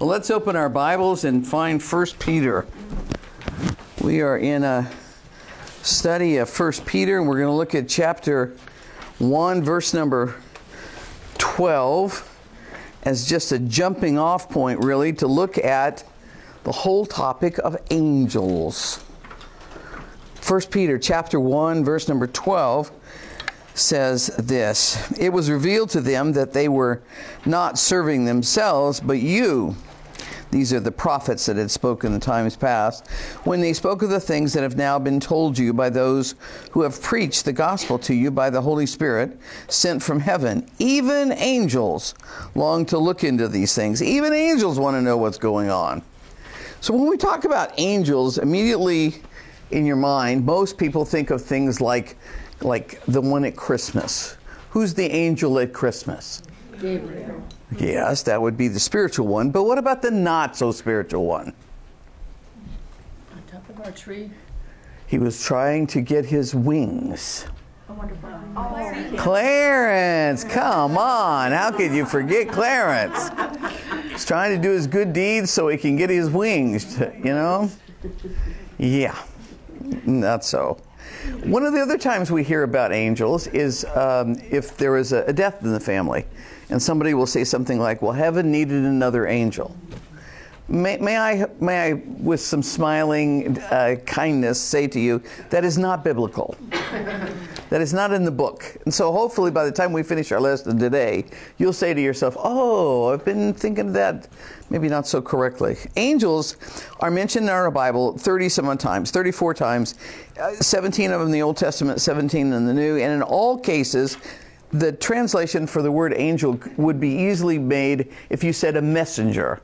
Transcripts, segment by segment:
Well, let's open our Bibles and find 1 Peter. We are in a study of 1 Peter, and we're going to look at chapter 1, verse number 12, as just a jumping off point, really, to look at the whole topic of angels. 1 Peter chapter 1, verse number 12 says this It was revealed to them that they were not serving themselves, but you these are the prophets that had spoken in times past, when they spoke of the things that have now been told you by those who have preached the gospel to you by the Holy Spirit sent from heaven. Even angels long to look into these things. Even angels want to know what's going on. So when we talk about angels, immediately in your mind, most people think of things like like the one at Christmas. Who's the angel at Christmas? Gabriel. Yes, that would be the spiritual one. But what about the not so spiritual one? On top of our tree. He was trying to get his wings. Wonderful. Clarence, come on. How could you forget Clarence? He's trying to do his good deeds so he can get his wings, you know? Yeah, not so. One of the other times we hear about angels is um, if there is a, a death in the family, and somebody will say something like, Well, heaven needed another angel. May, may, I, may I, with some smiling uh, kindness, say to you, that is not biblical. that is not in the book. And so hopefully by the time we finish our lesson today, you'll say to yourself, oh, I've been thinking of that maybe not so correctly. Angels are mentioned in our Bible 30 some times, 34 times, uh, 17 of them in the Old Testament, 17 in the New, and in all cases, the translation for the word angel would be easily made if you said a messenger.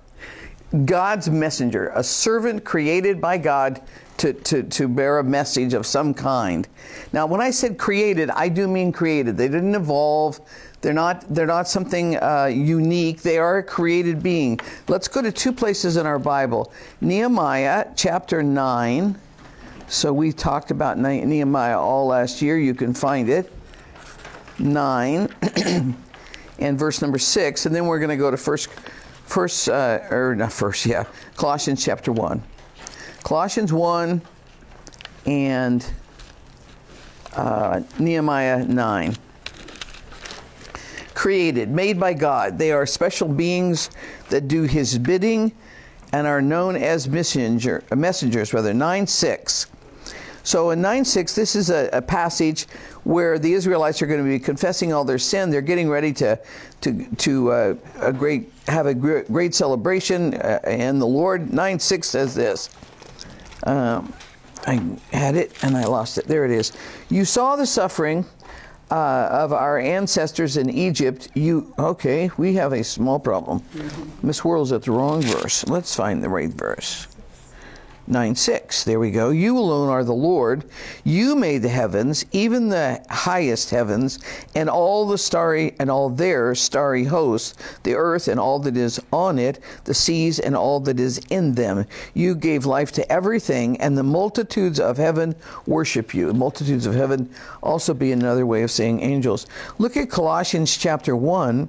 God's messenger, a servant created by God to, to, to bear a message of some kind. Now, when I said created, I do mean created. They didn't evolve. They're not, they're not something uh, unique. They are a created being. Let's go to two places in our Bible Nehemiah chapter 9. So we talked about Nehemiah all last year. You can find it. 9 and verse number 6. And then we're going to go to first First, uh, or not first, yeah, Colossians chapter 1. Colossians 1 and uh, Nehemiah 9. Created, made by God. They are special beings that do his bidding and are known as messenger, messengers, rather. 9 6. So in 9 6, this is a, a, passage where the Israelites are going to be confessing all their sin. They're getting ready to, to, to uh, a great, have a great, great celebration. Uh, and the Lord, 9 6 says this. Um, I had it and I lost it. There it is. You saw the suffering uh, of our ancestors in Egypt. You okay? We have a small problem. Miss Whirl's at the wrong verse. Let's find the right verse. 9 6. There we go. You alone are the Lord. You made the heavens, even the highest heavens, and all the starry and all their starry hosts, the earth and all that is on it, the seas and all that is in them. You gave life to everything, and the multitudes of heaven worship you. Multitudes of heaven also be another way of saying angels. Look at Colossians chapter 1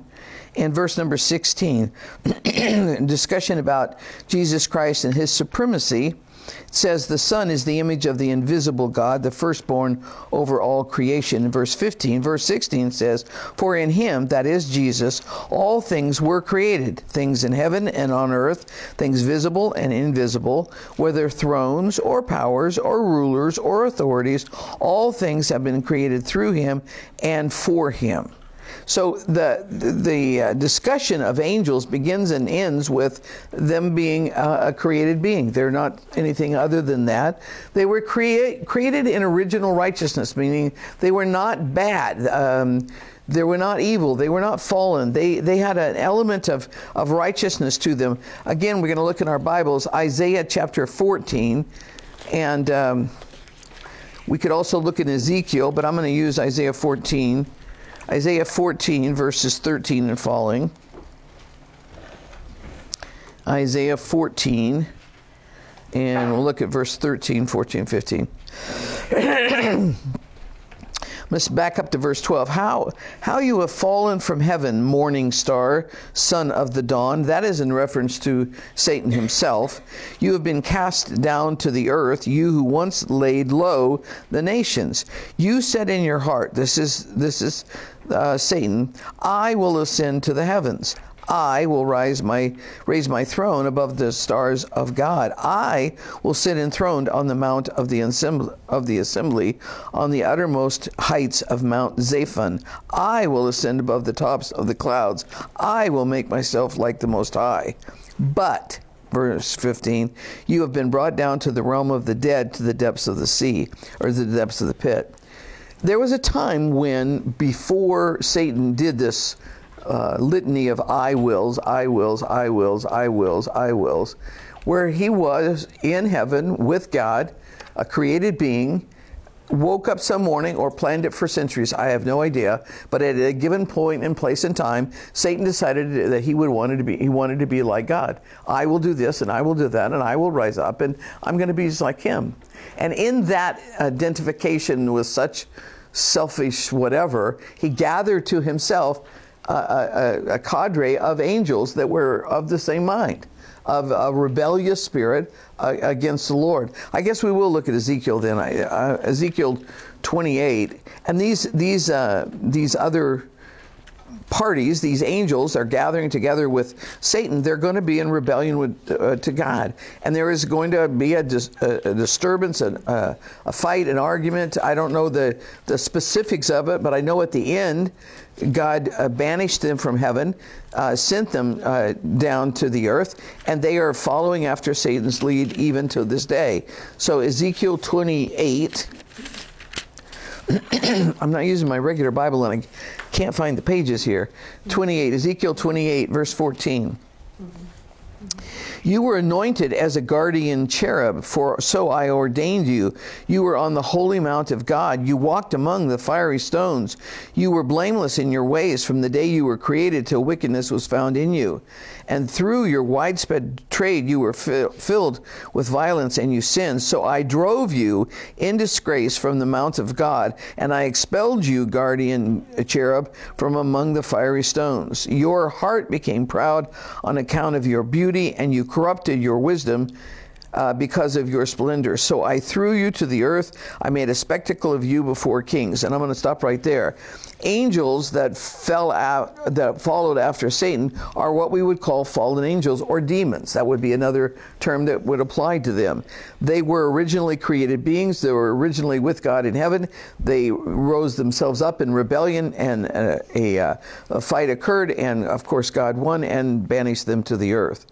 and verse number 16. discussion about Jesus Christ and his supremacy it says the Son is the image of the invisible God, the firstborn over all creation. In verse 15, verse 16 says, For in him, that is Jesus, all things were created, things in heaven and on earth, things visible and invisible, whether thrones or powers or rulers or authorities, all things have been created through him and for him. So the the uh, discussion of angels begins and ends with them being a created being. They're not anything other than that. They were create, created in original righteousness, meaning they were not bad. Um, they were not evil. They were not fallen. They, they had an element of, of righteousness to them. Again, we're going to look in our Bibles, Isaiah chapter 14. And um, we could also look in Ezekiel, but I'm going to use Isaiah 14. Isaiah 14, verses 13 and following. Isaiah 14, and we'll look at verse 13, 14, 15. Let's back up to verse 12. How, how you have fallen from heaven, morning star, son of the dawn. That is in reference to Satan himself. You have been cast down to the earth, you who once laid low the nations. You said in your heart, this is, this is uh, Satan, I will ascend to the heavens. I will rise my raise my throne above the stars of God. I will sit enthroned on the mount of the assembly, of the assembly on the uttermost heights of Mount Zaphon. I will ascend above the tops of the clouds. I will make myself like the most high. But verse 15 you have been brought down to the realm of the dead to the depths of the sea or the depths of the pit there was a time when before satan did this uh, litany of I wills, I wills, I wills, I wills, I wills, where he was in heaven with God, a created being, woke up some morning or planned it for centuries, I have no idea, but at a given point in place and time, Satan decided that he would wanted to be he wanted to be like God. I will do this and I will do that and I will rise up and I'm going to be just like him. And in that identification with such selfish whatever, he gathered to himself a, a, a, cadre of angels that were of the same mind, of a rebellious spirit uh, against the Lord. I guess we will look at Ezekiel then. Uh, Ezekiel 28, and these these uh, these other parties, these angels are gathering together with Satan, they're going to be in rebellion with, uh, to God. And there is going to be a, dis- a, a disturbance, a, a, fight, an argument. I don't know the, the specifics of it, but I know at the end, God uh, banished them from heaven, uh, sent them uh, down to the earth, and they are following after Satan's lead even to this day. So, Ezekiel 28. I'm not using my regular Bible and I can't find the pages here. 28, Ezekiel 28, verse 14. You were anointed as a guardian cherub, for so I ordained you. You were on the holy mount of God. You walked among the fiery stones. You were blameless in your ways from the day you were created till wickedness was found in you. And through your widespread trade you were fi- filled with violence and you sinned. So I drove you in disgrace from the mount of God, and I expelled you, guardian cherub, from among the fiery stones. Your heart became proud on account of your beauty, and you corrupted your wisdom uh, because of your splendor. So I threw you to the earth. I made a spectacle of you before kings. And I'm going to stop right there. Angels that fell out, that followed after Satan are what we would call fallen angels or demons. That would be another term that would apply to them. They were originally created beings. They were originally with God in heaven. They rose themselves up in rebellion, and a, a, uh, a fight occurred. And of course, God won and banished them to the earth.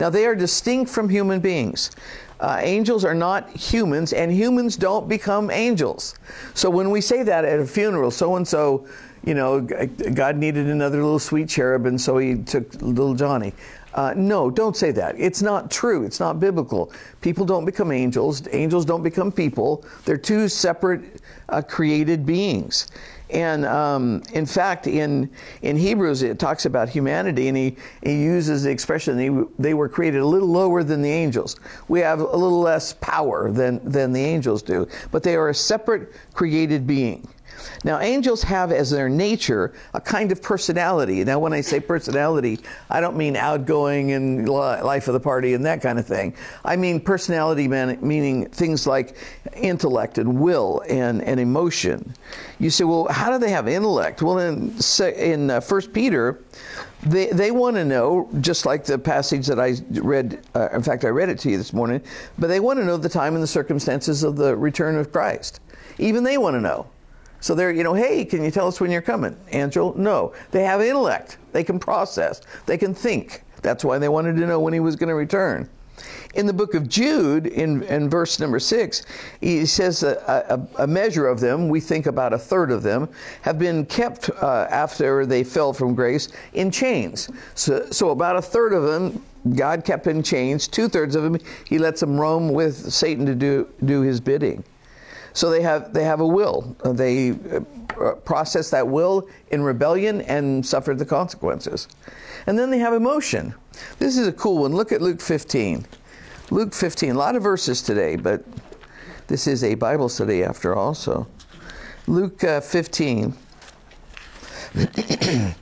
Now, they are distinct from human beings. Uh, angels are not humans, and humans don't become angels. So when we say that at a funeral, so and so, you know, God needed another little sweet cherub, and so he took little Johnny. Uh, no, don't say that. It's not true. It's not biblical. People don't become angels. Angels don't become people. They're two separate uh, created beings. And um, in fact, in, in Hebrews, it talks about humanity, and he, he uses the expression they, they were created a little lower than the angels. We have a little less power than, than the angels do, but they are a separate created being. Now, angels have as their nature a kind of personality. Now, when I say personality, I don't mean outgoing and life of the party and that kind of thing. I mean personality meaning things like intellect and will and, and emotion. You say, well, how do they have intellect? Well, in, in uh, 1 Peter, they, they want to know, just like the passage that I read, uh, in fact, I read it to you this morning, but they want to know the time and the circumstances of the return of Christ. Even they want to know. So they're, you know, hey, can you tell us when you're coming? Angel, no. They have intellect. They can process. They can think. That's why they wanted to know when he was going to return. In the book of Jude, in, in verse number six, he says a, a, a, measure of them, we think about a third of them, have been kept uh, after they fell from grace in chains. So, so about a third of them, God kept in chains. Two thirds of them, he lets them roam with Satan to do, do his bidding. So they have they have a will. They uh, process that will in rebellion and suffer the consequences. And then they have emotion. This is a cool one. Look at Luke 15. Luke 15. A lot of verses today, but this is a Bible study after all. So Luke uh, 15. a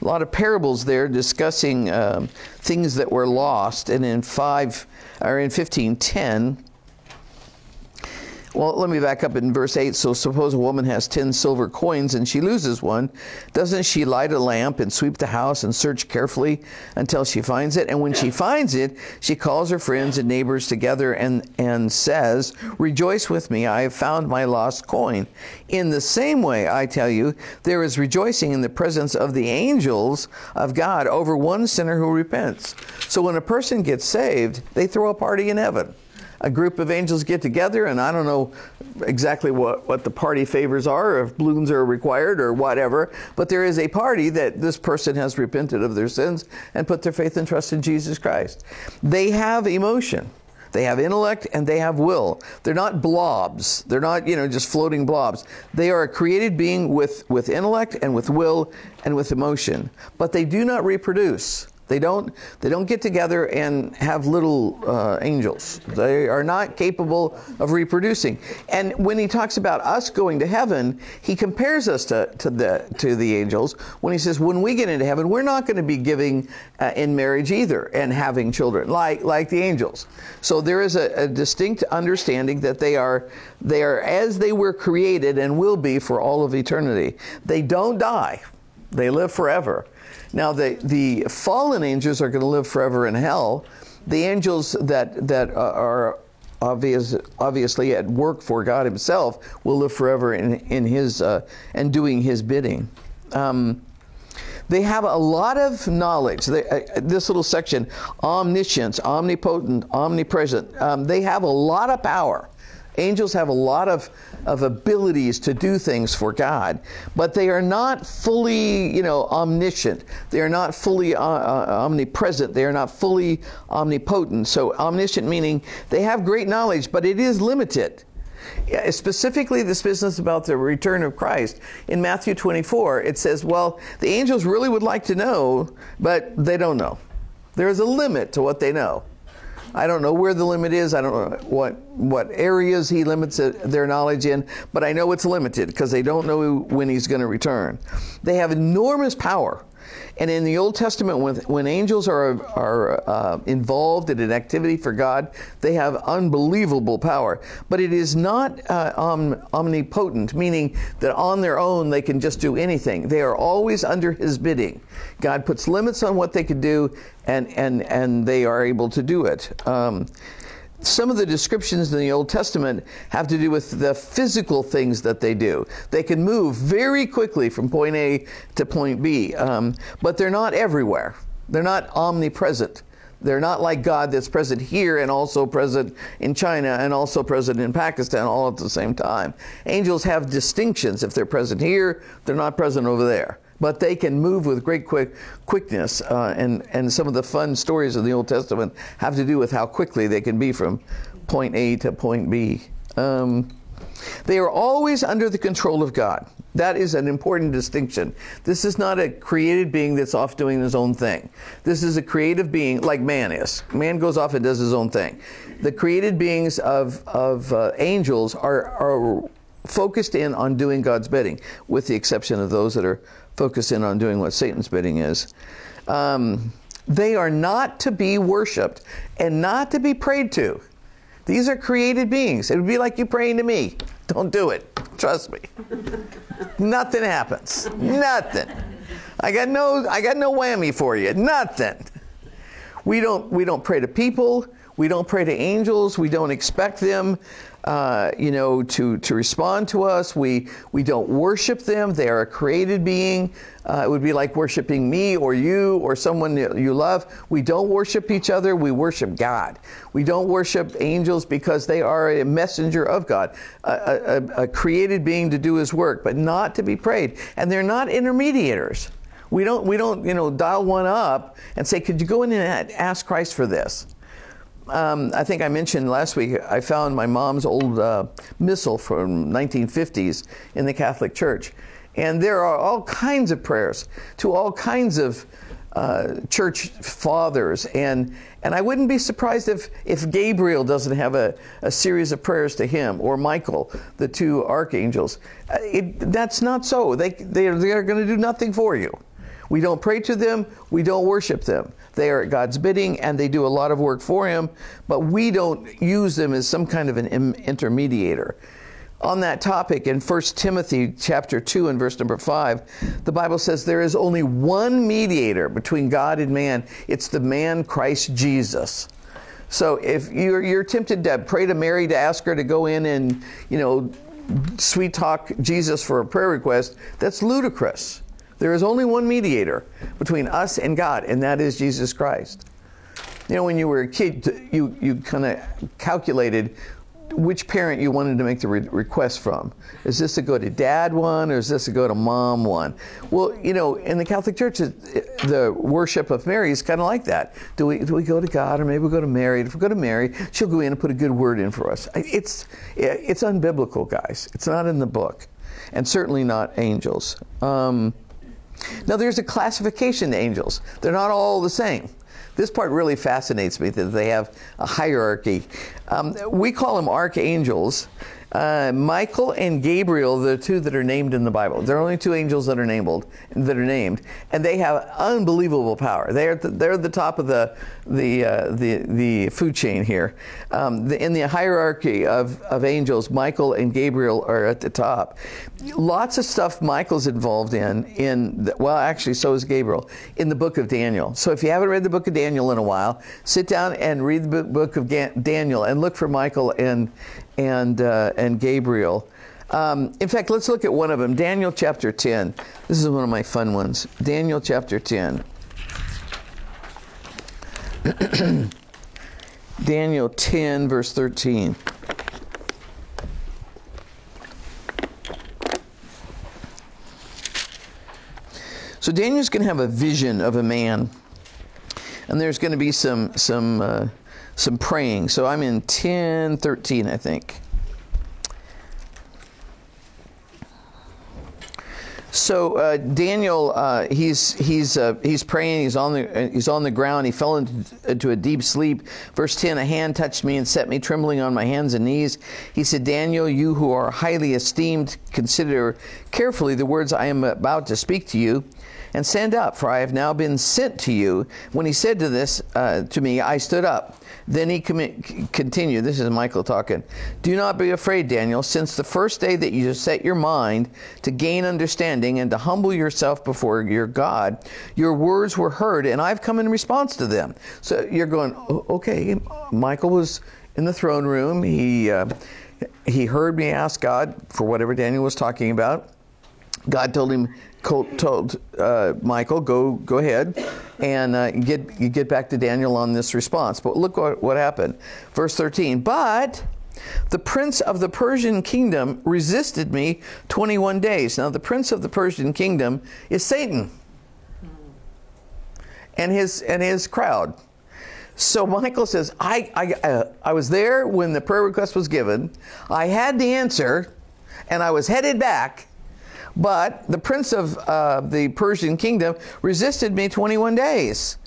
lot of parables there discussing um, things that were lost, and in five or in 15:10 well, let me back up in verse 8. So, suppose a woman has 10 silver coins and she loses one. Doesn't she light a lamp and sweep the house and search carefully until she finds it? And when she finds it, she calls her friends and neighbors together and, and says, Rejoice with me, I have found my lost coin. In the same way, I tell you, there is rejoicing in the presence of the angels of God over one sinner who repents. So, when a person gets saved, they throw a party in heaven a group of angels get together, and I don't know exactly what, what the party favors are, if balloons are required or whatever, but there is a party that this person has repented of their sins and put their faith and trust in Jesus Christ. They have emotion. They have intellect and they have will. They're not blobs. They're not, you know, just floating blobs. They are a created being with, with intellect and with will and with emotion. But they do not reproduce. They don't, they don't get together and have little uh, angels. They are not capable of reproducing. And when he talks about us going to heaven, he compares us to, to, the, to the angels when he says, when we get into heaven, we're not going to be giving uh, in marriage either and having children like, like the angels. So there is a, a distinct understanding that they are, they are as they were created and will be for all of eternity. They don't die, they live forever. Now, the, the fallen angels are going to live forever in hell. The angels that, that are obvious, obviously at work for God Himself will live forever in, in His uh, and doing His bidding. Um, they have a lot of knowledge. They, uh, this little section, omniscience, omnipotent, omnipresent. Um, they have a lot of power. Angels have a lot of, of abilities to do things for God, but they are not fully, you know, omniscient. They are not fully uh, uh, omnipresent. They are not fully omnipotent. So omniscient meaning they have great knowledge, but it is limited. Specifically, this business about the return of Christ. In Matthew 24, it says, well, the angels really would like to know, but they don't know. There is a limit to what they know. I don't know where the limit is. I don't know what what areas he limits their knowledge in, but I know it's limited because they don't know when he's going to return. They have enormous power. And in the Old Testament, when, when angels are, are uh, involved in an activity for God, they have unbelievable power. But it is not uh, om- omnipotent, meaning that on their own they can just do anything. They are always under His bidding. God puts limits on what they can do, and, and, and they are able to do it. Um, some of the descriptions in the Old Testament have to do with the physical things that they do. They can move very quickly from point A to point B, um, but they're not everywhere. They're not omnipresent. They're not like God that's present here and also present in China and also present in Pakistan all at the same time. Angels have distinctions. If they're present here, they're not present over there but they can move with great quick quickness. Uh, and and some of the fun stories of the Old Testament have to do with how quickly they can be from point A to point B. Um, they are always under the control of God. That is an important distinction. This is not a created being that's off doing his own thing. This is a creative being like man is. Man goes off and does his own thing. The created beings of, of uh, angels are, are focused in on doing God's bidding, with the exception of those that are focused in on doing what Satan's bidding is. Um, they are not to be worshiped and not to be prayed to. These are created beings. It would be like you praying to me. Don't do it. Trust me. Nothing happens. Nothing. I got no I got no whammy for you. Nothing. We don't we don't pray to people. We don't pray to angels. We don't expect them uh, you know, to, to respond to us. We, we don't worship them. They are a created being. Uh, it would be like worshiping me or you or someone you love. We don't worship each other. We worship God. We don't worship angels because they are a messenger of God, a, a, a created being to do his work, but not to be prayed. And they're not intermediators. We don't, we don't, you know, dial one up and say, could you go in and ask Christ for this? Um, I think I mentioned last week, I found my mom's old uh, missal from 1950s in the Catholic Church. And there are all kinds of prayers to all kinds of uh, church fathers, and and I wouldn't be surprised if if Gabriel doesn't have a, a series of prayers to him or Michael, the two archangels. Uh, It, that's not so. They they are, they are going to do nothing for you. We don't pray to them. We don't worship them. They are at God's bidding and they do a lot of work for Him, but we don't use them as some kind of an intermediator. On that topic, in 1 Timothy chapter 2 and verse number 5, the Bible says there is only one mediator between God and man. It's the man Christ Jesus. So if you're, you're tempted to pray to Mary to ask her to go in and, you know, sweet talk Jesus for a prayer request, that's ludicrous. There is only one mediator between us and God, and that is Jesus Christ. You know, when you were a kid, you, you kind of calculated which parent you wanted to make the re- request from. Is this a go to dad one, or is this a go to mom one? Well, you know, in the Catholic Church, the worship of Mary is kind of like that. Do we do we go to God, or maybe we go to Mary? If we go to Mary, she'll go in and put a good word in for us. It's it's unbiblical, guys. It's not in the book, and certainly not angels. Um, now, there's a classification to angels. They're not all the same. This part really fascinates me that they have a hierarchy. Um, we call them archangels. Uh, Michael and Gabriel, the two that are named in the Bible. There are only two angels that are named, that are named, and they have unbelievable power. They are at the, they're at the top of the the uh, the, the food chain here. Um, the, in the hierarchy of, of angels, Michael and Gabriel are at the top. Lots of stuff Michael's involved in. In the, well, actually, so is Gabriel in the book of Daniel. So if you haven't read the book of Daniel in a while, sit down and read the book of Daniel and look for Michael and and uh, and Gabriel. Um, in fact, let's look at one of them. Daniel chapter 10. This is one of my fun ones. Daniel chapter 10. Daniel 10, verse 13. So Daniel's going to have a vision of a man, and there's going to be some some uh, some praying. So I'm in 10, 13, I think. So uh, Daniel, uh, he's he's uh, he's praying. He's on the he's on the ground. He fell into, into a deep sleep. Verse ten: A hand touched me and set me trembling on my hands and knees. He said, "Daniel, you who are highly esteemed, consider carefully the words I am about to speak to you." And stand up, for I have now been sent to you. When he said to this uh, to me, I stood up. Then he continued. This is Michael talking. Do not be afraid, Daniel, since the first day that you set your mind to gain understanding and to humble yourself before your God, your words were heard, and I've come in response to them. So you're going, okay. Michael was in the throne room. He uh, he heard me ask God for whatever Daniel was talking about. God told him, told uh, Michael, go go ahead and uh, get get back to Daniel on this response. But look what, what happened. Verse 13. But the prince of the Persian kingdom resisted me 21 days. Now, the prince of the Persian kingdom is Satan and his and his crowd. So Michael says, I, I, uh, I was there when the prayer request was given. I had the answer, and I was headed back. But the prince of uh, the Persian kingdom resisted me 21 days.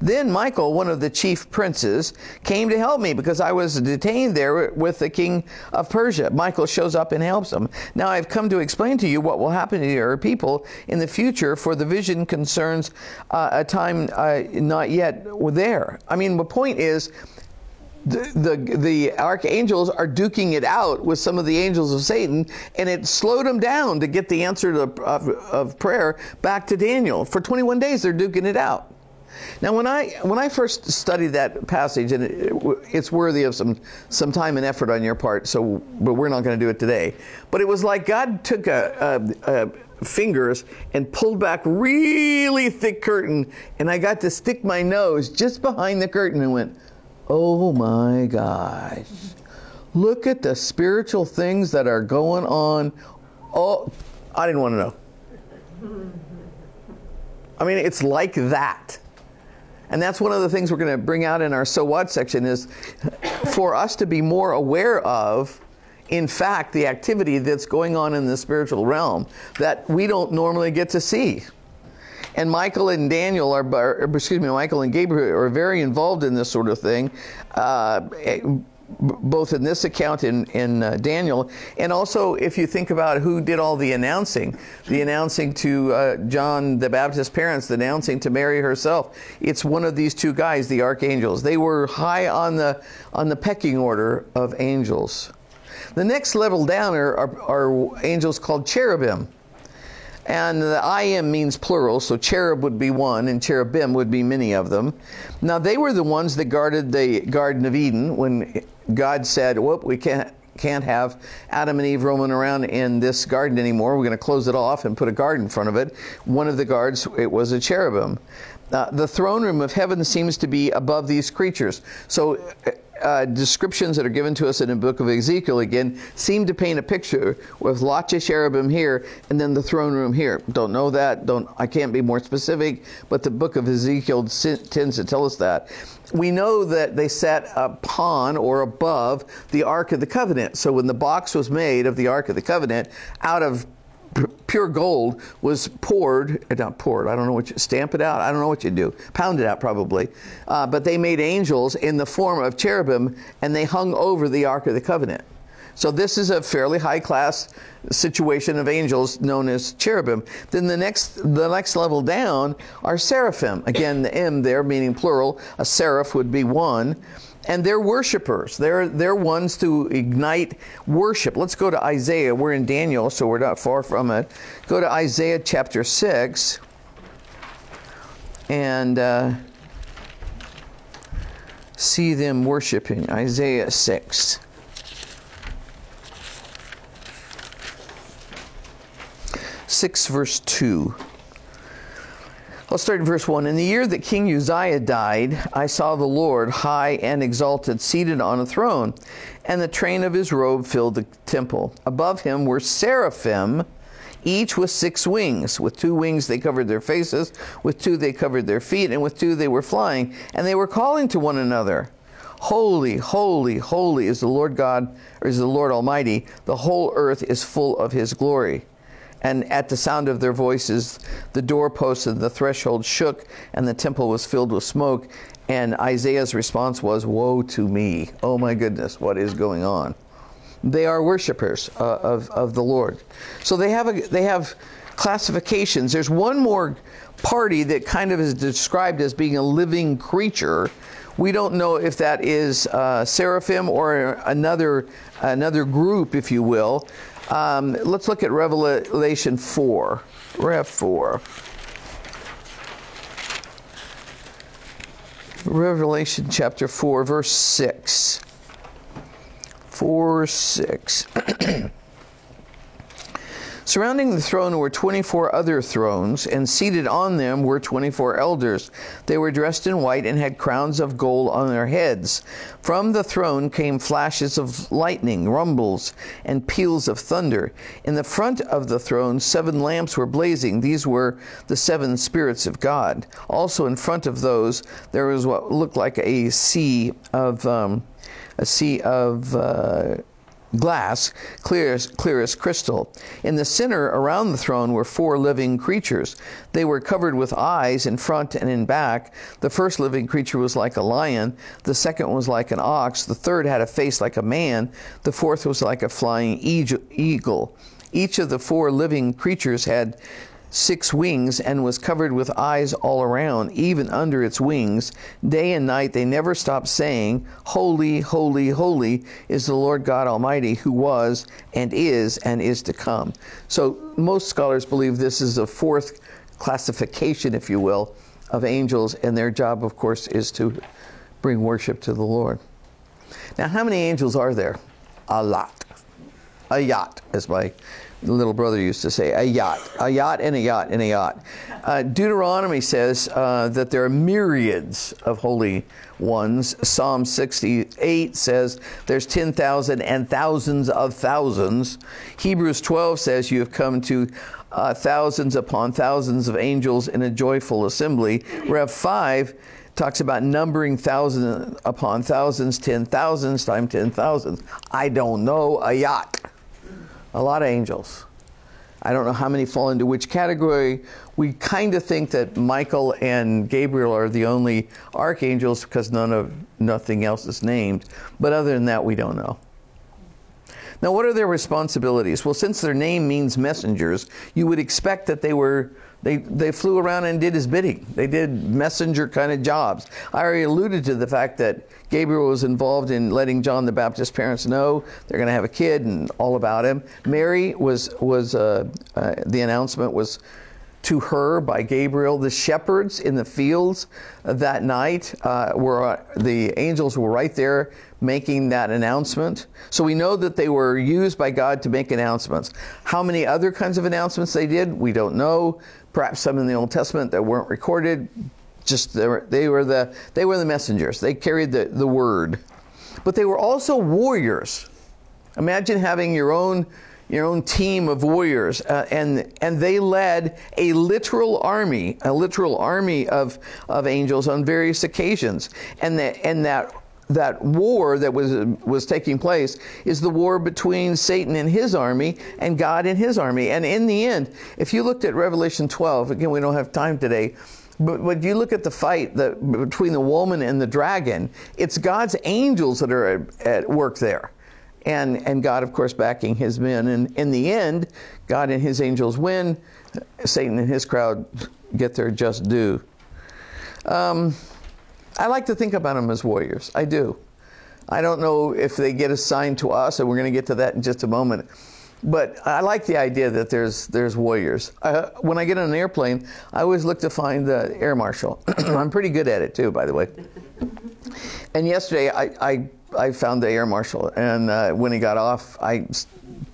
Then Michael, one of the chief princes, came to help me because I was detained there with the king of Persia. Michael shows up and helps him. Now I've come to explain to you what will happen to your people in the future, for the vision concerns uh, a time uh, not yet there. I mean, the point is, the, the archangels are duking it out with some of the angels of Satan, and it slowed them down to get the answer to, of, of prayer back to Daniel. For 21 days, they're duking it out. Now, when I when I first studied that passage, and it, it's worthy of some some time and effort on your part, so but we're not going to do it today. But it was like God took a, a, a fingers and pulled back really thick curtain, and I got to stick my nose just behind the curtain and went, "Oh my gosh! Look at the spiritual things that are going on." Oh, I didn't want to know. I mean, it's like that. And that's one of the things we're going to bring out in our so what section is for us to be more aware of, in fact, the activity that's going on in the spiritual realm that we don't normally get to see. And Michael and Daniel are, excuse me, Michael and Gabriel are very involved in this sort of thing. Uh, both in this account in, in uh, Daniel, and also if you think about who did all the announcing, the announcing to uh, John the Baptist's parents, the announcing to Mary herself, it's one of these two guys, the archangels. They were high on the on the pecking order of angels. The next level down are, are, are angels called cherubim. And the I am means plural, so cherub would be one, and cherubim would be many of them. Now, they were the ones that guarded the Garden of Eden when God said, Whoop, we can't. Can't have Adam and Eve roaming around in this garden anymore. We're going to close it off and put a guard in front of it. One of the guards, it was a cherubim. Uh, the throne room of heaven seems to be above these creatures. So uh, descriptions that are given to us in the book of Ezekiel again seem to paint a picture with of cherubim here and then the throne room here. Don't know that. Don't I can't be more specific, but the book of Ezekiel tends to tell us that. We know that they sat upon or above the Ark of the Covenant. So when the box was made of the Ark of the Covenant, out of pure gold was poured, uh, not poured, I don't know what you, stamp it out, I don't know what you do, pound it out probably. Uh, but they made angels in the form of cherubim and they hung over the Ark of the Covenant. So this is a fairly high class situation of angels known as cherubim. Then the next the next level down are seraphim. Again, the M there meaning plural. A seraph would be one and they're worshipers. They're they're ones to ignite worship. Let's go to Isaiah. We're in Daniel, so we're not far from it. Go to Isaiah chapter six, and uh, see them worshiping. Isaiah six. Six verse two. I'll start in verse 1. In the year that King Uzziah died, I saw the Lord high and exalted, seated on a throne, and the train of his robe filled the temple. Above him were seraphim, each with six wings. With two wings they covered their faces, with two they covered their feet, and with two they were flying, and they were calling to one another. Holy, holy, holy is the Lord God, or is the Lord Almighty. The whole earth is full of his glory and at the sound of their voices, the doorposts and the threshold shook, and the temple was filled with smoke. And Isaiah's response was, Woe to me! Oh my goodness, what is going on? They are worshipers uh, of, of the Lord. So they have, a, they have classifications. There's one more party that kind of is described as being a living creature. We don't know if that is uh, seraphim or another another group, if you will. Um, let's look at Revelation 4. Rev 4. Revelation chapter 4, verse 6. 4 6. Surrounding the throne were 24 other thrones, and seated on them were 24 elders. They were dressed in white and had crowns of gold on their heads. From the throne came flashes of lightning, rumbles, and peals of thunder. In the front of the throne, seven lamps were blazing. These were the seven spirits of God. Also, in front of those, there was what looked like a sea of um, a sea of uh, glass, clear as, clear as crystal. In the center around the throne were four living creatures. They were covered with eyes in front and in back. The first living creature was like a lion, the second was like an ox, the third had a face like a man, the fourth was like a flying eagle. Each of the four living creatures had six wings and was covered with eyes all around, even under its wings. Day and night they never stopped saying, Holy, holy, holy is the Lord God Almighty, who was and is and is to come. So most scholars believe this is a fourth classification, if you will, of angels, and their job, of course, is to bring worship to the Lord. Now, how many angels are there? A lot. A yacht, as my little brother used to say, a yacht, a yacht and a yacht and a yacht. Uh, Deuteronomy says uh, that there are myriads of holy ones. Psalm 68 says there's 10,000 and thousands of thousands. Hebrews 12 says you have come to uh, thousands upon thousands of angels in a joyful assembly. Rev 5 talks about numbering thousands upon thousands, ten thousands times ten thousands. I don't know a yacht a lot of angels. I don't know how many fall into which category. We kind of think that Michael and Gabriel are the only archangels because none of nothing else is named. But other than that, we don't know. Now, what are their responsibilities? Well, since their name means messengers, you would expect that they were they, they flew around and did his bidding. They did messenger kind of jobs. I already alluded to the fact that Gabriel was involved in letting John the Baptist's parents know they're going to have a kid and all about him. Mary was was uh, uh, the announcement was to her by Gabriel. The shepherds in the fields that night uh, were uh, the angels were right there making that announcement. So we know that they were used by God to make announcements. How many other kinds of announcements they did, we don't know. Perhaps some in the Old Testament that weren't recorded. Just they were, they were the they were the messengers. They carried the, the word. But they were also warriors. Imagine having your own your own team of warriors, uh, and and they led a literal army, a literal army of of angels on various occasions, and that and that that war that was was taking place is the war between Satan and his army and God and his army. And in the end, if you looked at Revelation 12, again we don't have time today, but when you look at the fight the, between the woman and the dragon, it's God's angels that are at, at work there. And, and God, of course, backing his men. And in the end, God and his angels win. Satan and his crowd get their just due. Um, I like to think about them as warriors. I do. I don't know if they get assigned to us, and we're going to get to that in just a moment. But I like the idea that there's there's warriors. Uh, when I get on an airplane, I always look to find the air marshal. I'm pretty good at it too, by the way. And yesterday, I, I, I found the air marshal, and uh, when he got off, I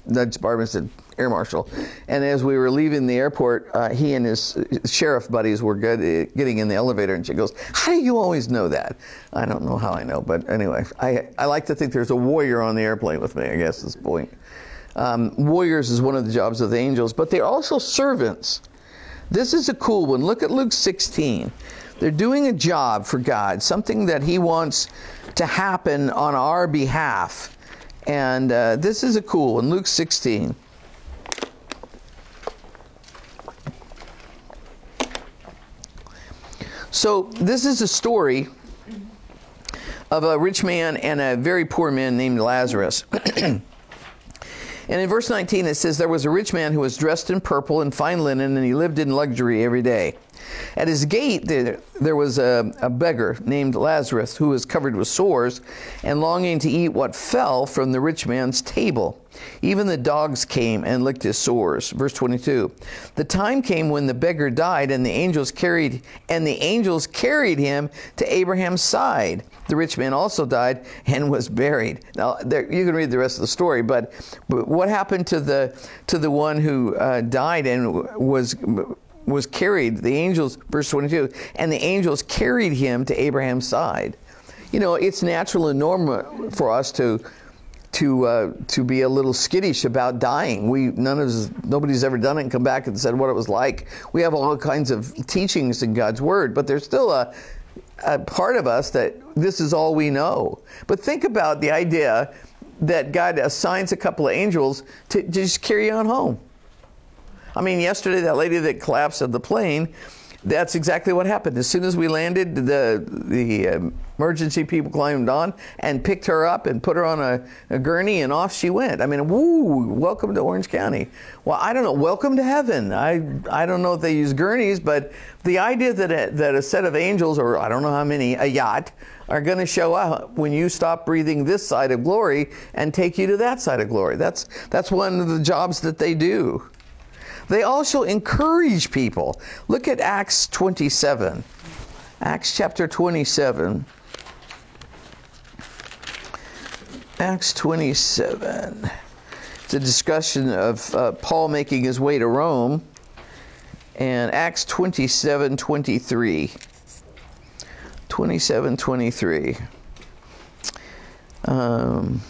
nudged Barbara and said, air marshal. And as we were leaving the airport, uh, he and his sheriff buddies were good, getting in the elevator, and she goes, "How do you always know that?" I don't know how I know, but anyway, I I like to think there's a warrior on the airplane with me. I guess is the point. Um, warriors is one of the jobs of the angels, but they're also servants. This is a cool one. Look at Luke 16. They're doing a job for God, something that He wants to happen on our behalf. And uh, this is a cool one. Luke 16. So, this is a story of a rich man and a very poor man named Lazarus. and in verse 19, it says, There was a rich man who was dressed in purple and fine linen, and he lived in luxury every day. At his gate, there, there was a, a, beggar named Lazarus who was covered with sores and longing to eat what fell from the rich man's table. Even the dogs came and licked his sores. Verse 22. The time came when the beggar died and the angels carried and the angels carried him to Abraham's side. The rich man also died and was buried. Now there, you can read the rest of the story, but, but what happened to the to the one who uh, died and was was carried, the angels, verse 22, and the angels carried him to Abraham's side. You know, it's natural and normal for us to to uh, to be a little skittish about dying. We none of us, nobody's ever done it and come back and said what it was like. We have all kinds of teachings in God's Word, but there's still a a part of us that this is all we know. But think about the idea that God assigns a couple of angels to, to just carry on home. I mean, yesterday that lady that collapsed at the plane, that's exactly what happened. As soon as we landed, the the um, emergency people climbed on and picked her up and put her on a, a, gurney, and off she went. I mean, woo! Welcome to Orange County. Well, I don't know. Welcome to heaven. I I don't know if they use gurneys, but the idea that a, that a set of angels, or I don't know how many, a yacht, are going to show up when you stop breathing this side of glory and take you to that side of glory. That's that's one of the jobs that they do. They also encourage people. Look at Acts 27. Acts chapter 27. Acts 27. It's a discussion of uh, Paul making his way to Rome. And Acts 27 23. 27 23. Um,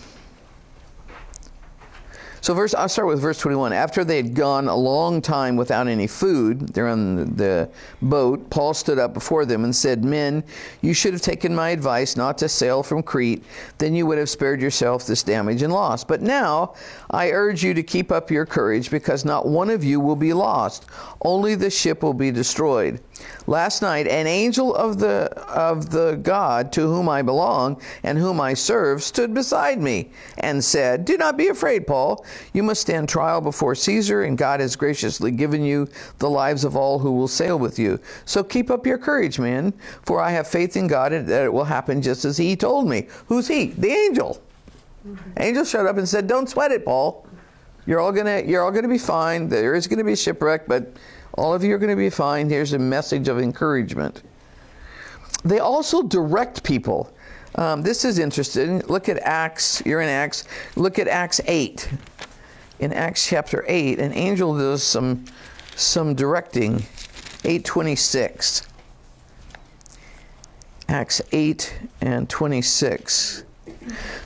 So verse, I'll start with verse 21. After they had gone a long time without any food, they're on the boat, Paul stood up before them and said, Men, you should have taken my advice not to sail from Crete, then you would have spared yourself this damage and loss. But now I urge you to keep up your courage, because not one of you will be lost, only the ship will be destroyed. Last night, an angel of the of the God to whom I belong and whom I serve stood beside me and said, "Do not be afraid, Paul. You must stand trial before Caesar, and God has graciously given you the lives of all who will sail with you. So keep up your courage, man, for I have faith in God that it will happen just as He told me." Who's He? The angel. Mm-hmm. Angel showed up and said, "Don't sweat it, Paul. You're all gonna you're all gonna be fine. There is gonna be a shipwreck, but." All of you are going to be fine. Here's a message of encouragement. They also direct people. Um, this is interesting. Look at Acts. You're in Acts. Look at Acts 8. In Acts chapter 8, an angel does some, some directing. 826. Acts 8 and 26.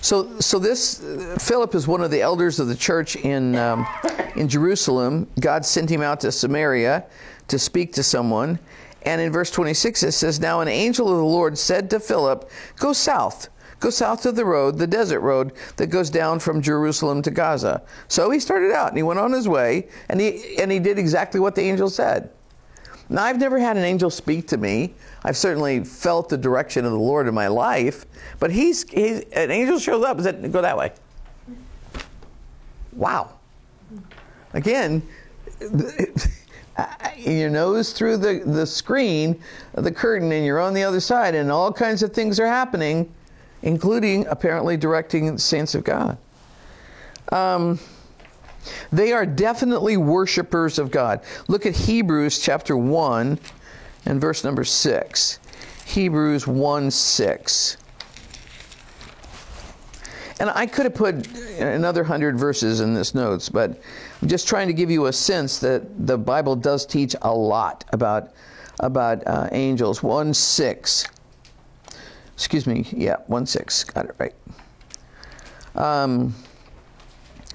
So, so this Philip is one of the elders of the church in um, in Jerusalem. God sent him out to Samaria to speak to someone, and in verse 26 it says, "Now an angel of the Lord said to Philip, Go south." Go south of the road, the desert road that goes down from Jerusalem to Gaza. So he started out and he went on his way and he and he did exactly what the angel said. Now I've never had an angel speak to me. I've certainly felt the direction of the Lord in my life, but he's, he's an angel shows up and said, "Go that way." Wow. Again, your nose through the, the screen, the curtain, and you're on the other side, and all kinds of things are happening, including apparently directing the saints of God. Um, they are definitely worshipers of God. Look at Hebrews chapter 1 and verse number 6. Hebrews 1 6. And I could have put another hundred verses in this notes, but I'm just trying to give you a sense that the Bible does teach a lot about about uh, angels. One six. Excuse me. Yeah, one six. Got it right. Um,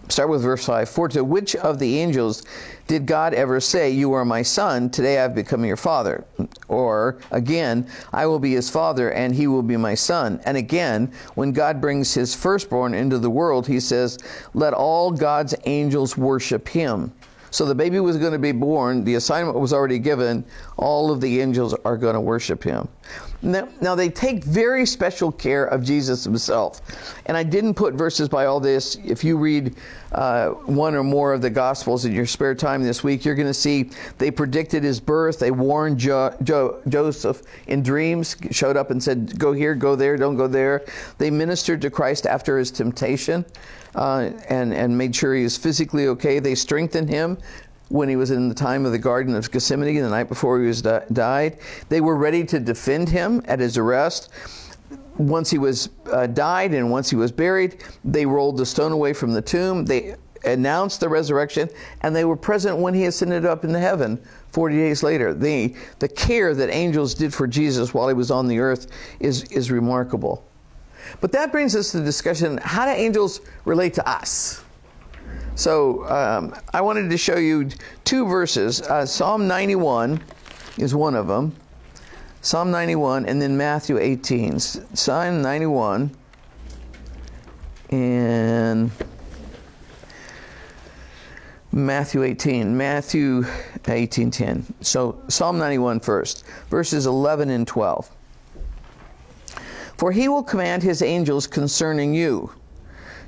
start with verse 5. For to which of the angels did God ever say, You are my son, today I've become your father? Or again, I will be his father, and he will be my son. And again, when God brings his firstborn into the world, he says, Let all God's angels worship him. So the baby was going to be born, the assignment was already given, all of the angels are going to worship him. Now, now, they take very special care of Jesus himself. And I didn't put verses by all this. If you read uh, one or more of the Gospels in your spare time this week, you're going to see they predicted his birth. They warned jo- jo- Joseph in dreams, showed up and said, Go here, go there, don't go there. They ministered to Christ after his temptation uh, and, and made sure he was physically okay. They strengthened him when he was in the time of the Garden of Gethsemane, the night before he was di- died. They were ready to defend him at his arrest. Once he was uh, died and once he was buried, they rolled the stone away from the tomb. They announced the resurrection, and they were present when he ascended up into heaven 40 days later. The, the care that angels did for Jesus while he was on the earth is, is remarkable. But that brings us to the discussion how do angels relate to us? So um, I wanted to show you two verses. Uh, Psalm 91 is one of them. Psalm 91 and then Matthew 18. Psalm 91 and Matthew 18. Matthew 18:10. So Psalm 91 first, verses 11 and 12. For he will command his angels concerning you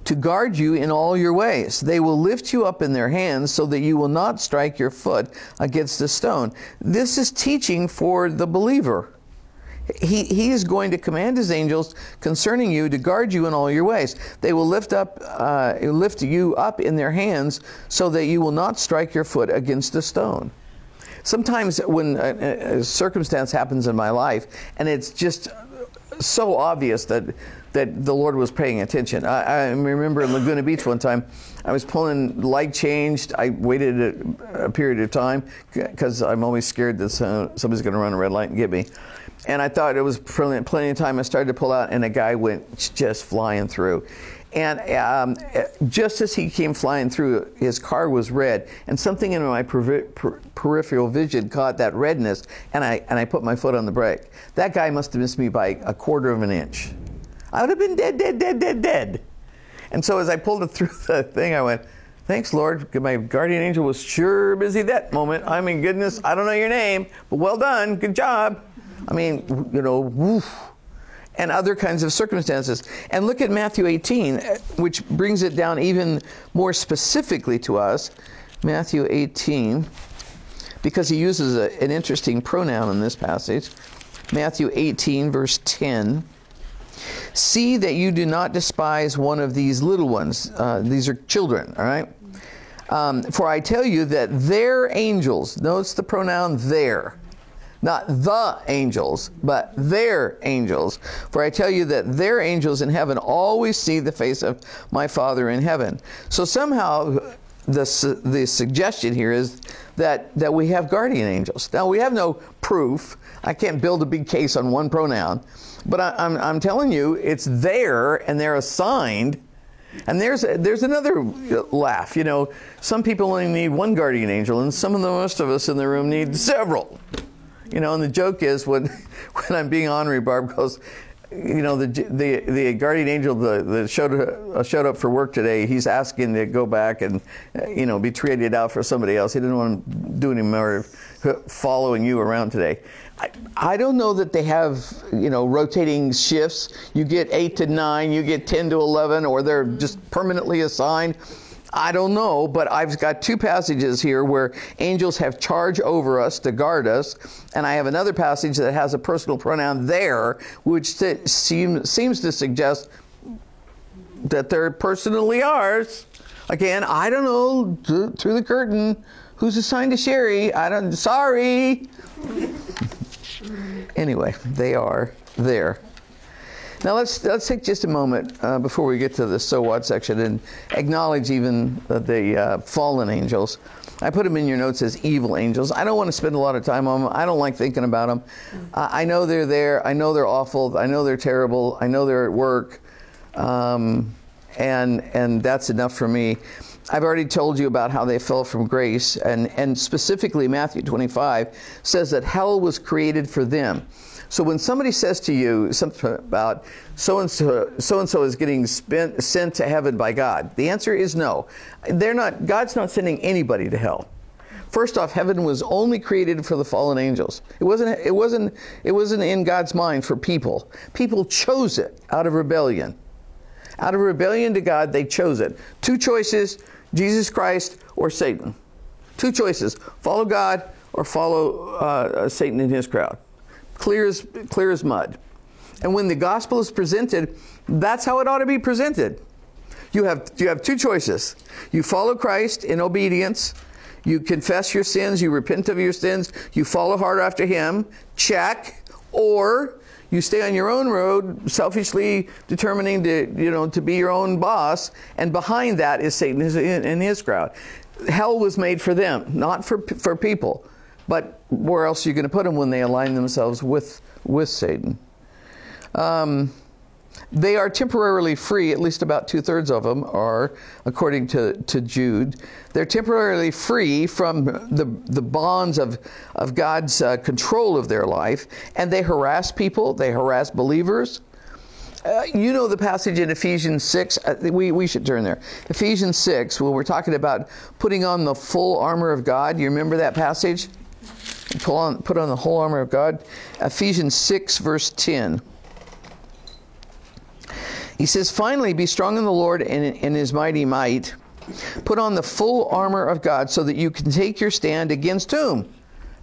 to guard you in all your ways. They will lift you up in their hands so that you will not strike your foot against a stone. This is teaching for the believer. He, he is going to command his angels concerning you to guard you in all your ways. They will lift up, uh, lift you up in their hands so that you will not strike your foot against a stone. Sometimes when a, a circumstance happens in my life and it's just so obvious that that the Lord was paying attention. I, I, remember in Laguna Beach one time, I was pulling light changed. I waited a, a period of time because I'm always scared that somebody's going to run a red light and get me. And I thought it was plenty, plenty of time. I started to pull out, and a guy went just flying through. And um, just as he came flying through, his car was red, and something in my per- per- peripheral vision caught that redness, and I, and I put my foot on the brake. That guy must have missed me by a quarter of an inch. I would have been dead, dead, dead, dead, dead. And so as I pulled it through the thing, I went, Thanks, Lord. My guardian angel was sure busy that moment. I mean, goodness, I don't know your name, but well done. Good job. I mean, you know, woof and other kinds of circumstances. And look at Matthew 18, which brings it down even more specifically to us. Matthew 18, because he uses a, an interesting pronoun in this passage. Matthew 18, verse 10. See that you do not despise one of these little ones. Uh, these are children, all right? Um, for I tell you that their angels, notice the pronoun their, not the angels, but their angels. For I tell you that their angels in heaven always see the face of my Father in heaven. So somehow the, the suggestion here is that, that we have guardian angels. Now, we have no proof. I can't build a big case on one pronoun. But I, I'm, I'm telling you, it's there and they're assigned. And there's there's another laugh. You know, some people only need one guardian angel, and some of the most of us in the room need several. You know, and the joke is when when I'm being honorary, Barb goes, you know, the the the guardian angel that showed uh, showed up for work today. He's asking to go back and uh, you know be traded out for somebody else. He didn't want to do any more following you around today. I, I don't know that they have you know rotating shifts. You get eight to nine, you get ten to eleven, or they're just permanently assigned. I don't know, but I've got two passages here where angels have charge over us to guard us, and I have another passage that has a personal pronoun there, which seem, seems to suggest that they're personally ours. Again, I don't know through the curtain who's assigned to Sherry. I don't. Sorry. anyway, they are there. Now let's let's take just a moment uh, before we get to the so what section and acknowledge even the uh, fallen angels. I put them in your notes as evil angels. I don't want to spend a lot of time on them. I don't like thinking about them. Uh, I know they're there. I know they're awful. I know they're terrible. I know they're at work, um, and and that's enough for me. I've already told you about how they fell from grace, and and specifically Matthew 25 says that hell was created for them. So when somebody says to you something about so and so, is getting spent, sent to heaven by God, the answer is no. They're not. God's not sending anybody to hell. First off, heaven was only created for the fallen angels. It wasn't. It wasn't. It wasn't in God's mind for people. People chose it out of rebellion. Out of rebellion to God, they chose it. Two choices: Jesus Christ or Satan. Two choices: follow God or follow uh, Satan and his crowd clear as, clear as mud. And when the gospel is presented, that's how it ought to be presented. You have, you have two choices. You follow Christ in obedience, you confess your sins, you repent of your sins, you follow hard after Him, check, or you stay on your own road, selfishly determining to, you know, to be your own boss, and behind that is Satan and his crowd. Hell was made for them, not for, for people. But where else are you going to put them when they align themselves with, with Satan? Um, they are temporarily free, at least about two thirds of them are, according to, to Jude. They're temporarily free from the, the bonds of, of God's uh, control of their life, and they harass people, they harass believers. Uh, you know the passage in Ephesians 6. Uh, we, we should turn there. Ephesians 6, when we're talking about putting on the full armor of God. You remember that passage? Put on, put on the whole armor of God. Ephesians 6, verse 10. He says, Finally, be strong in the Lord and in his mighty might. Put on the full armor of God so that you can take your stand against whom?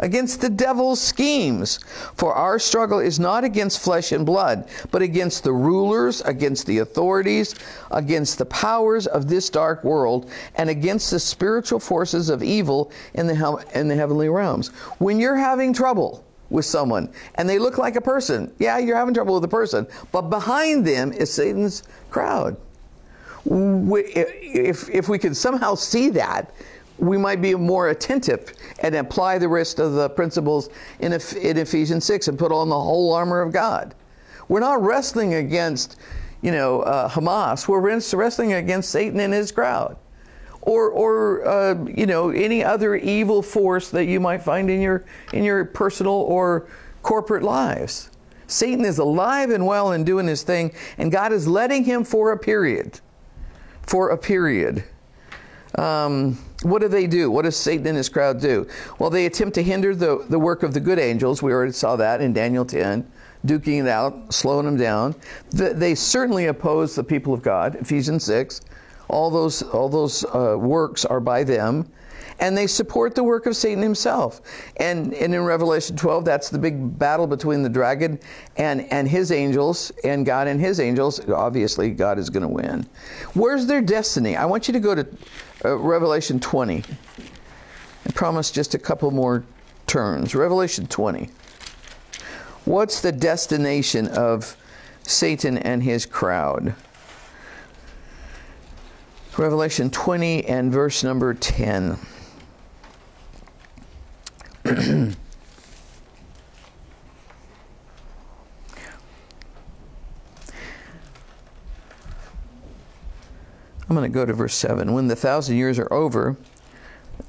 against the devil's schemes. For our struggle is not against flesh and blood, but against the rulers, against the authorities, against the powers of this dark world, and against the spiritual forces of evil in the, in the heavenly realms. When you're having trouble, with someone and they look like a person. Yeah, you're having trouble with a person, but behind them is Satan's crowd. If, if we could somehow see that, we might be more attentive and apply the rest of the principles in, in Ephesians 6 and put on the whole armor of God. We're not wrestling against, you know, uh, Hamas were wrestling against Satan and his crowd. Or, or uh, you know, any other evil force that you might find in your, in your personal or corporate lives. Satan is alive and well and doing his thing, and God is letting him for a period. For a period. Um, what do they do? What does Satan and his crowd do? Well, they attempt to hinder the, the work of the good angels. We already saw that in Daniel 10, duking it out, slowing them down. The, they certainly oppose the people of God, Ephesians 6. All those, all those uh, works are by them. And they support the work of Satan himself. And, and in Revelation 12, that's the big battle between the dragon and, and his angels, and God and his angels. Obviously, God is going to win. Where's their destiny? I want you to go to uh, Revelation 20. I promise just a couple more turns. Revelation 20. What's the destination of Satan and his crowd? Revelation 20 and verse number 10. I'm going to go to verse 7. When the thousand years are over,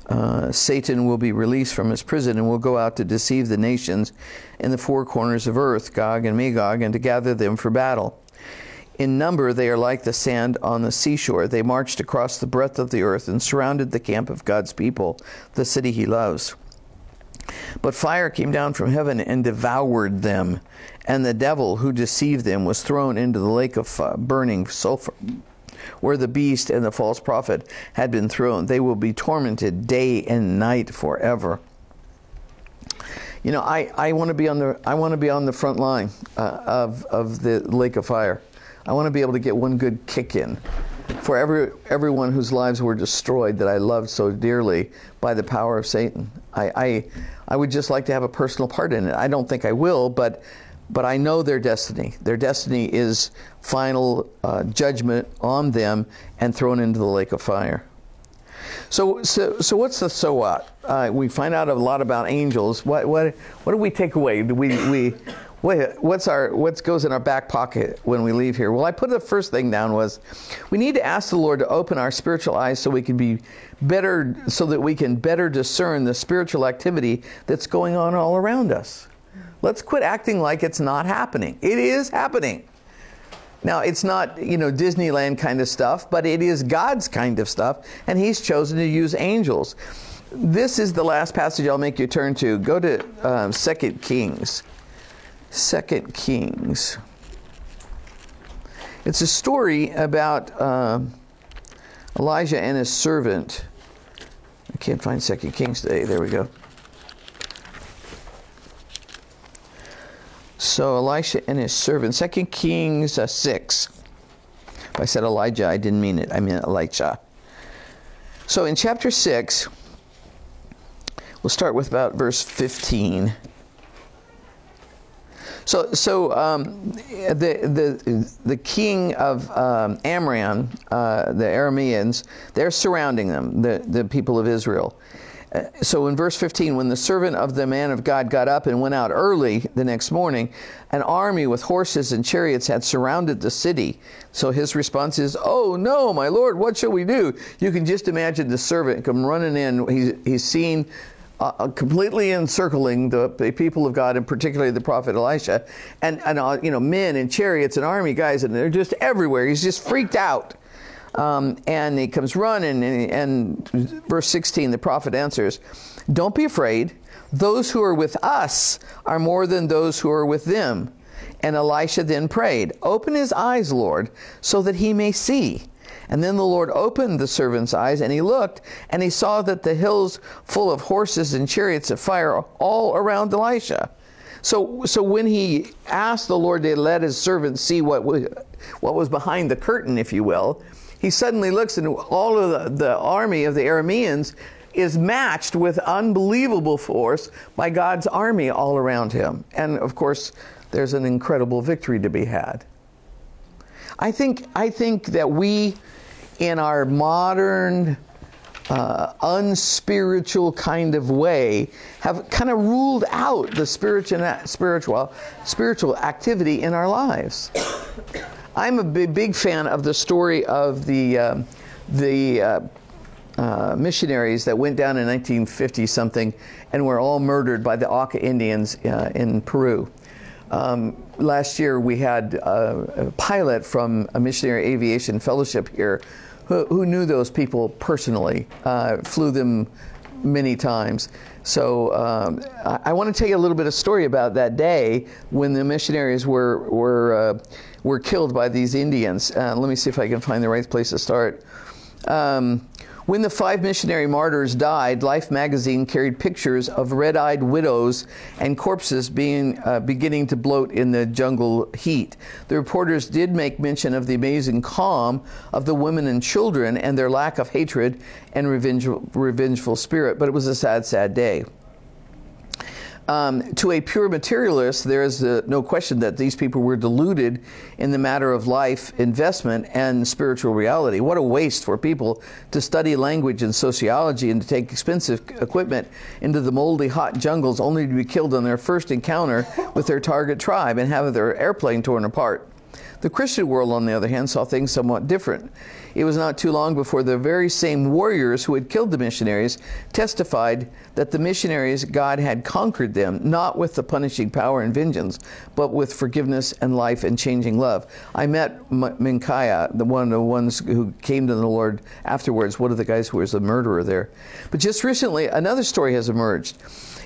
uh, Satan will be released from his prison and will go out to deceive the nations in the four corners of earth, Gog and Magog, and to gather them for battle. In number, they are like the sand on the seashore. They marched across the breadth of the earth and surrounded the camp of God's people, the city he loves. But fire came down from heaven and devoured them, and the devil who deceived them was thrown into the lake of uh, burning sulfur where the beast and the false prophet had been thrown. They will be tormented day and night forever. You know, I, I want to be on the I want to be on the front line uh, of of the lake of fire. I want to be able to get one good kick in for every everyone whose lives were destroyed that I loved so dearly by the power of Satan. I I, I would just like to have a personal part in it. I don't think I will, but but I know their destiny. Their destiny is final uh, judgment on them and thrown into the lake of fire. So, so, so what's the so what? Uh, we find out a lot about angels. What, what, what do we take away? Do we, we, what, what's our, what goes in our back pocket when we leave here? Well, I put the first thing down was, we need to ask the Lord to open our spiritual eyes so we can be better, so that we can better discern the spiritual activity that's going on all around us. Let's quit acting like it's not happening. It is happening. Now, it's not, you know, Disneyland kind of stuff, but it is God's kind of stuff, and He's chosen to use angels. This is the last passage I'll make you turn to. Go to um, 2 Kings. 2 Kings. It's a story about uh, Elijah and his servant. I can't find 2 Kings today. There we go. So Elisha and his servant, 2 Kings uh, 6. If I said Elijah, I didn't mean it. I meant Elisha. So in chapter 6, we'll start with about verse 15. So, so um, the, the, the king of um, Amram, uh, the Arameans, they're surrounding them, the, the people of Israel. Uh, so in verse 15, when the servant of the man of God got up and went out early the next morning, an army with horses and chariots had surrounded the city. So his response is, Oh no, my lord, what shall we do? You can just imagine the servant come running in. He's, he's seen uh, uh completely encircling the, the, people of God, and particularly the prophet Elisha, and, and uh, you know men and chariots and army guys, and they're just everywhere. He's just freaked out. Um, and he comes running, and, and verse 16, the prophet answers, Don't be afraid. Those who are with us are more than those who are with them. And Elisha then prayed, Open his eyes, Lord, so that he may see. And then the Lord opened the servant's eyes, and he looked, and he saw that the hills full of horses and chariots of fire all around Elisha. So, so when he asked the Lord to let his servant see what was, what was behind the curtain, if you will, he suddenly looks and all of the, the army of the Arameans is matched with unbelievable force by God's army all around him. And of course, there's an incredible victory to be had. I think, I think that we, in our modern, uh, unspiritual kind of way, have kind of ruled out the spiritual, spiritual, spiritual activity in our lives. I'm a big, big fan of the story of the um, the uh, uh, missionaries that went down in 1950 something and were all murdered by the Auca Indians uh, in Peru. Um, last year we had a, a, pilot from a missionary aviation fellowship here who, who knew those people personally, uh, flew them many times. So um, I, I want to tell you a little bit of story about that day when the missionaries were were uh, were killed by these Indians. Uh, let me see if I can find the right place to start. Um, when the five missionary martyrs died, Life magazine carried pictures of red eyed widows and corpses being, uh, beginning to bloat in the jungle heat. The reporters did make mention of the amazing calm of the women and children and their lack of hatred and revengeful, revengeful spirit, but it was a sad, sad day. Um, to a pure materialist, there is uh, no question that these people were deluded in the matter of life investment and spiritual reality. What a waste for people to study language and sociology and to take expensive equipment into the moldy, hot jungles only to be killed on their first encounter with their target tribe and have their airplane torn apart. The Christian world, on the other hand, saw things somewhat different. It was not too long before the very same warriors who had killed the missionaries testified that the missionaries, God had conquered them, not with the punishing power and vengeance, but with forgiveness and life and changing love. I met M- Mincaye, the one of the ones who came to the Lord afterwards, one of the guys who was a murderer there. But just recently, another story has emerged.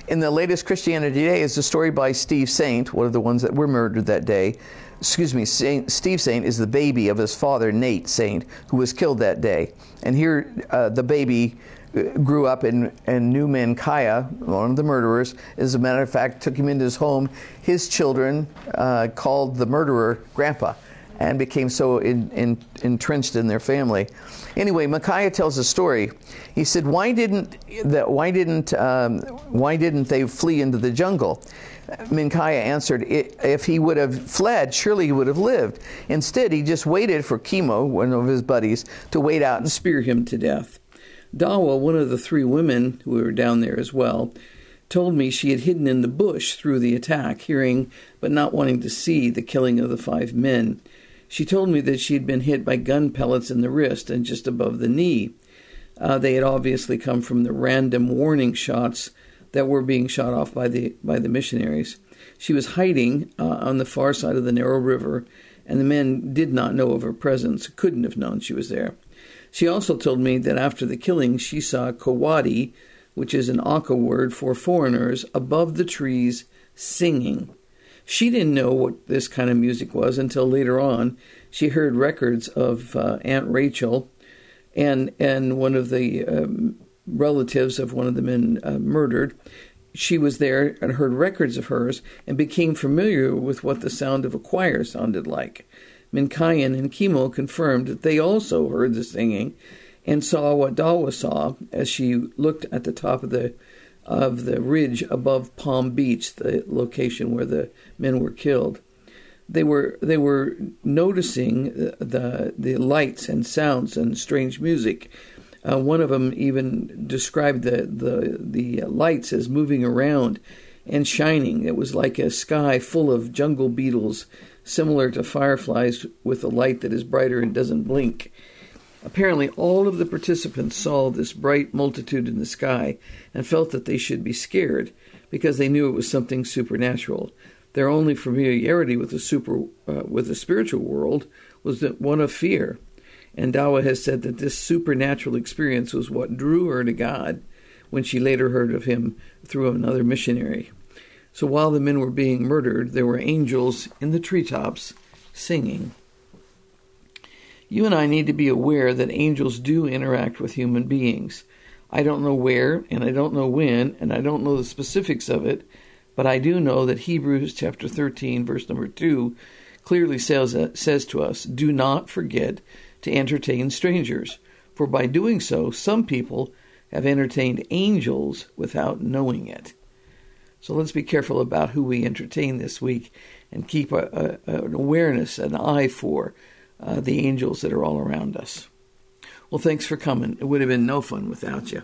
In the latest Christianity Today is a story by Steve Saint, one of the ones that were murdered that day, excuse me, Saint, Steve Saint is the baby of his father, Nate Saint, who was killed that day. And here, uh, the baby uh, grew up and, and knew Mincaye, one of the murderers. As a matter of fact, took him into his home. His children uh, called the murderer Grandpa and became so in, in, entrenched in their family. Anyway, Mincaye tells a story. He said, "Why didn't that? Why didn't? Um, why didn't they flee into the jungle?" Mincaye answered, If he would have fled, surely he would have lived. Instead, he just waited for Kimo, one of his buddies, to wait out and spear him to death. Dawa, one of the three women who were down there as well, told me she had hidden in the bush through the attack, hearing but not wanting to see the killing of the five men. She told me that she had been hit by gun pellets in the wrist and just above the knee. Uh, they had obviously come from the random warning shots that were being shot off by the by the missionaries. She was hiding uh, on the far side of the narrow river, and the men did not know of her presence, couldn't have known she was there. She also told me that after the killing, she saw Kawadi, which is an Auca word for foreigners, above the trees singing. She didn't know what this kind of music was until later on. She heard records of uh, Aunt Rachel and and one of the um, relatives of one of the men uh, murdered. She was there and heard records of hers and became familiar with what the sound of a choir sounded like. Minkayan and Kimo confirmed that they also heard the singing and saw what Dawa saw as she looked at the top of the of the ridge above Palm Beach, the location where the men were killed. They were they were noticing the the lights and sounds and strange music uh, one of them even described the, the, the lights as moving around and shining. It was like a sky full of jungle beetles, similar to fireflies with a light that is brighter and doesn't blink. Apparently, all of the participants saw this bright multitude in the sky and felt that they should be scared because they knew it was something supernatural. Their only familiarity with the super, uh, with the spiritual world was that one of fear. And Dawa has said that this supernatural experience was what drew her to God when she later heard of him through another missionary. So while the men were being murdered, there were angels in the treetops singing. You and I need to be aware that angels do interact with human beings. I don't know where, and I don't know when, and I don't know the specifics of it, but I do know that Hebrews chapter 13, verse number 2, clearly says, uh, says to us, Do not forget to entertain strangers, for by doing so, some people have entertained angels without knowing it. So let's be careful about who we entertain this week and keep a, a, an awareness, an eye for uh, the angels that are all around us. Well, thanks for coming. It would have been no fun without you.